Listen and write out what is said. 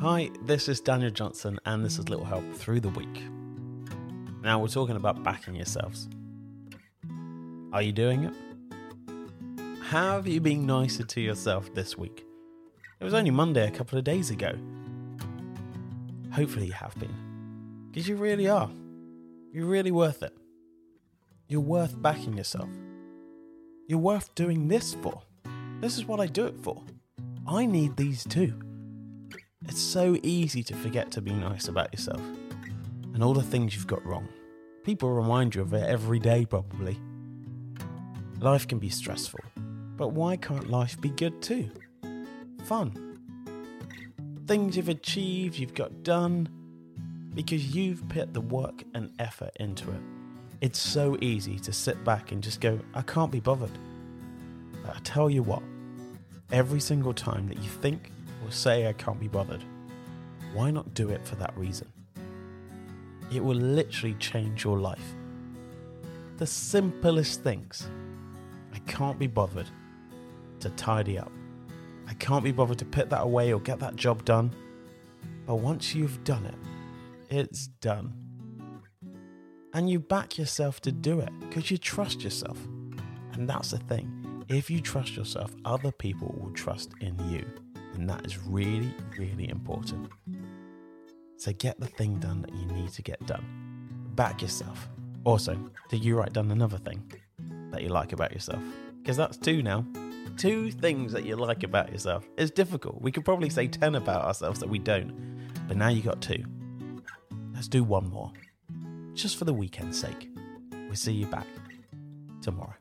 Hi, this is Daniel Johnson, and this is Little Help Through the Week. Now, we're talking about backing yourselves. Are you doing it? Have you been nicer to yourself this week? It was only Monday a couple of days ago. Hopefully, you have been. Because you really are. You're really worth it. You're worth backing yourself. You're worth doing this for. This is what I do it for. I need these too. It's so easy to forget to be nice about yourself and all the things you've got wrong. People remind you of it every day, probably. Life can be stressful, but why can't life be good too? Fun. Things you've achieved, you've got done, because you've put the work and effort into it. It's so easy to sit back and just go, I can't be bothered. But I tell you what, every single time that you think or say I can't be bothered, why not do it for that reason? It will literally change your life. The simplest things. I can't be bothered to tidy up. I can't be bothered to put that away or get that job done. But once you've done it, it's done. And you back yourself to do it because you trust yourself. And that's the thing. If you trust yourself, other people will trust in you. And that is really, really important. So get the thing done that you need to get done. Back yourself. Also, did you write down another thing that you like about yourself? Because that's two now. Two things that you like about yourself. It's difficult. We could probably say 10 about ourselves that we don't. But now you got two. Let's do one more. Just for the weekend's sake. We'll see you back tomorrow.